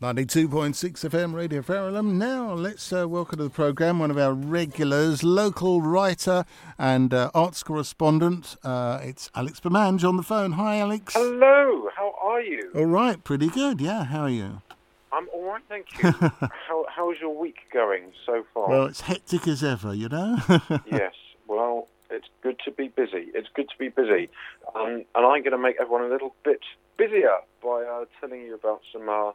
92.6 FM Radio Verulam. Now, let's uh, welcome to the programme one of our regulars, local writer and uh, arts correspondent. Uh, it's Alex Bermange on the phone. Hi, Alex. Hello, how are you? All right, pretty good. Yeah, how are you? I'm all right, thank you. how, how's your week going so far? Well, it's hectic as ever, you know? yes, well, it's good to be busy. It's good to be busy. Um, and I'm going to make everyone a little bit busier by uh, telling you about some uh,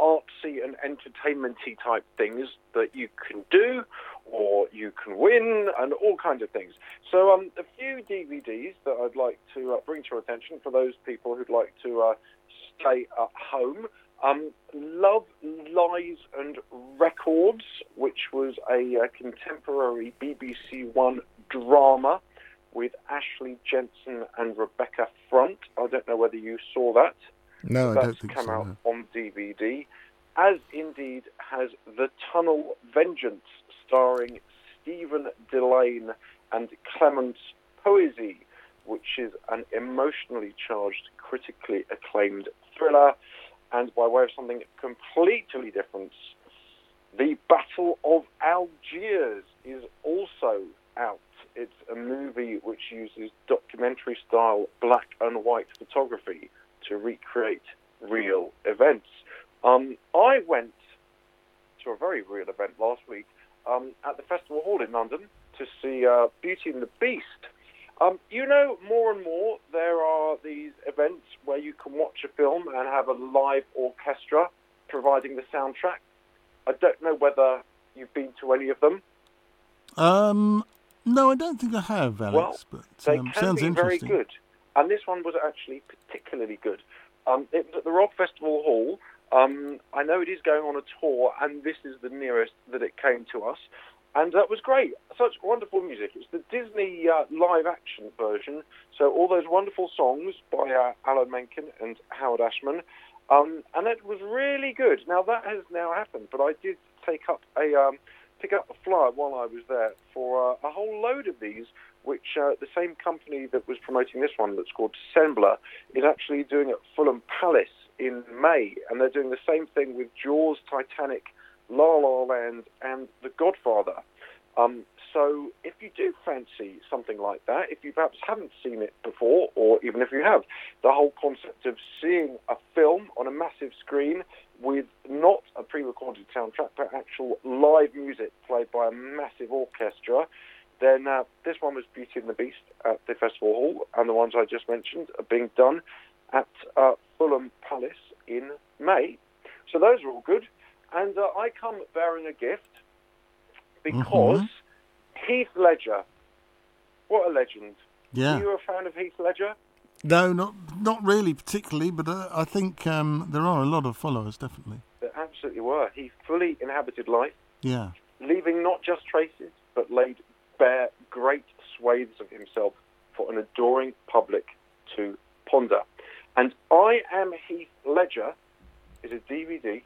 artsy and entertainmenty type things that you can do or you can win and all kinds of things. So um, a few DVDs that I'd like to uh, bring to your attention for those people who'd like to uh, stay at home. Um, Love, Lies and Records, which was a, a contemporary BBC One drama with Ashley Jensen and Rebecca Front. I don't know whether you saw that. No, I That's come so. out no. on DVD, as indeed has The Tunnel Vengeance, starring Stephen Dillane and Clemence Poesy, which is an emotionally charged, critically acclaimed thriller. And by way of something completely different, The Battle of Algiers is also out. It's a movie which uses documentary style black and white photography to recreate real events. Um, I went to a very real event last week um, at the Festival Hall in London to see uh, Beauty and the Beast. Um, you know, more and more there are these events where you can watch a film and have a live orchestra providing the soundtrack. I don't know whether you've been to any of them. Um, no, I don't think I have, Alex, Well, but They um, can sounds be very interesting. good. And this one was actually particularly good. Um, it was at the Rock Festival Hall. Um, I know it is going on a tour, and this is the nearest that it came to us. And that was great. Such wonderful music. It's the Disney uh, live action version. So all those wonderful songs by uh, Alan Menken and Howard Ashman. Um, and it was really good. Now that has now happened, but I did take up a um, pick up a flyer while I was there for uh, a whole load of these, which uh, the same company that was promoting this one, that's called Senbla, is actually doing at Fulham Palace in May, and they're doing the same thing with Jaws, Titanic, La La Land, and The Godfather. Um, so if you do fancy something like that, if you perhaps haven't seen it before, or even if you have, the whole concept of seeing a film on a massive screen with not a pre-recorded soundtrack, but actual live music played by a massive orchestra, then uh, this one was Beauty and the Beast at the Festival Hall, and the ones I just mentioned are being done at uh, Fulham Palace in May. So those are all good. And uh, I come bearing a gift because Mhm. Heath Ledger, what a legend. Yeah. Are you a fan of Heath Ledger? No, not not really particularly, but uh, I think um, there are a lot of followers, definitely. There absolutely were. He fully inhabited life, Yeah. leaving not just traces, but laid bare great swathes of himself for an adoring public to ponder. And I Am Heath Ledger is a DVD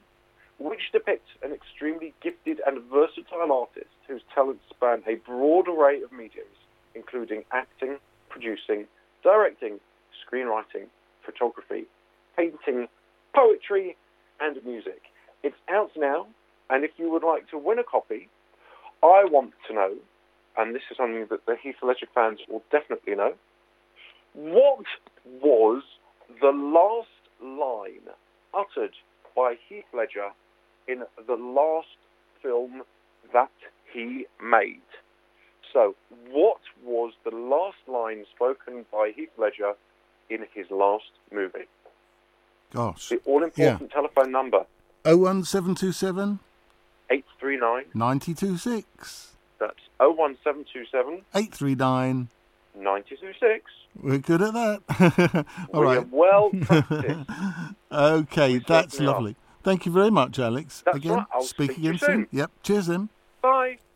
which depicts an extremely gifted and versatile artist whose talents span a broad array of mediums, including acting, producing, directing, screenwriting, photography, painting, poetry, and music. It's out now, and if you would like to win a copy, I want to know, and this is something that the Heath Ledger fans will definitely know, what was the last line uttered by Heath Ledger in the last film that he made? So, what was the last line spoken by Heath Ledger in his last movie? Gosh. The all important telephone number, 01727 839, 926 that's 01727 839. 926. We're good at that. All we right. are well practiced. Okay, We that's are. lovely. Thank you very much, Alex. That's again, right. I'll speak speak again soon. soon. Yep. Cheers then. Bye.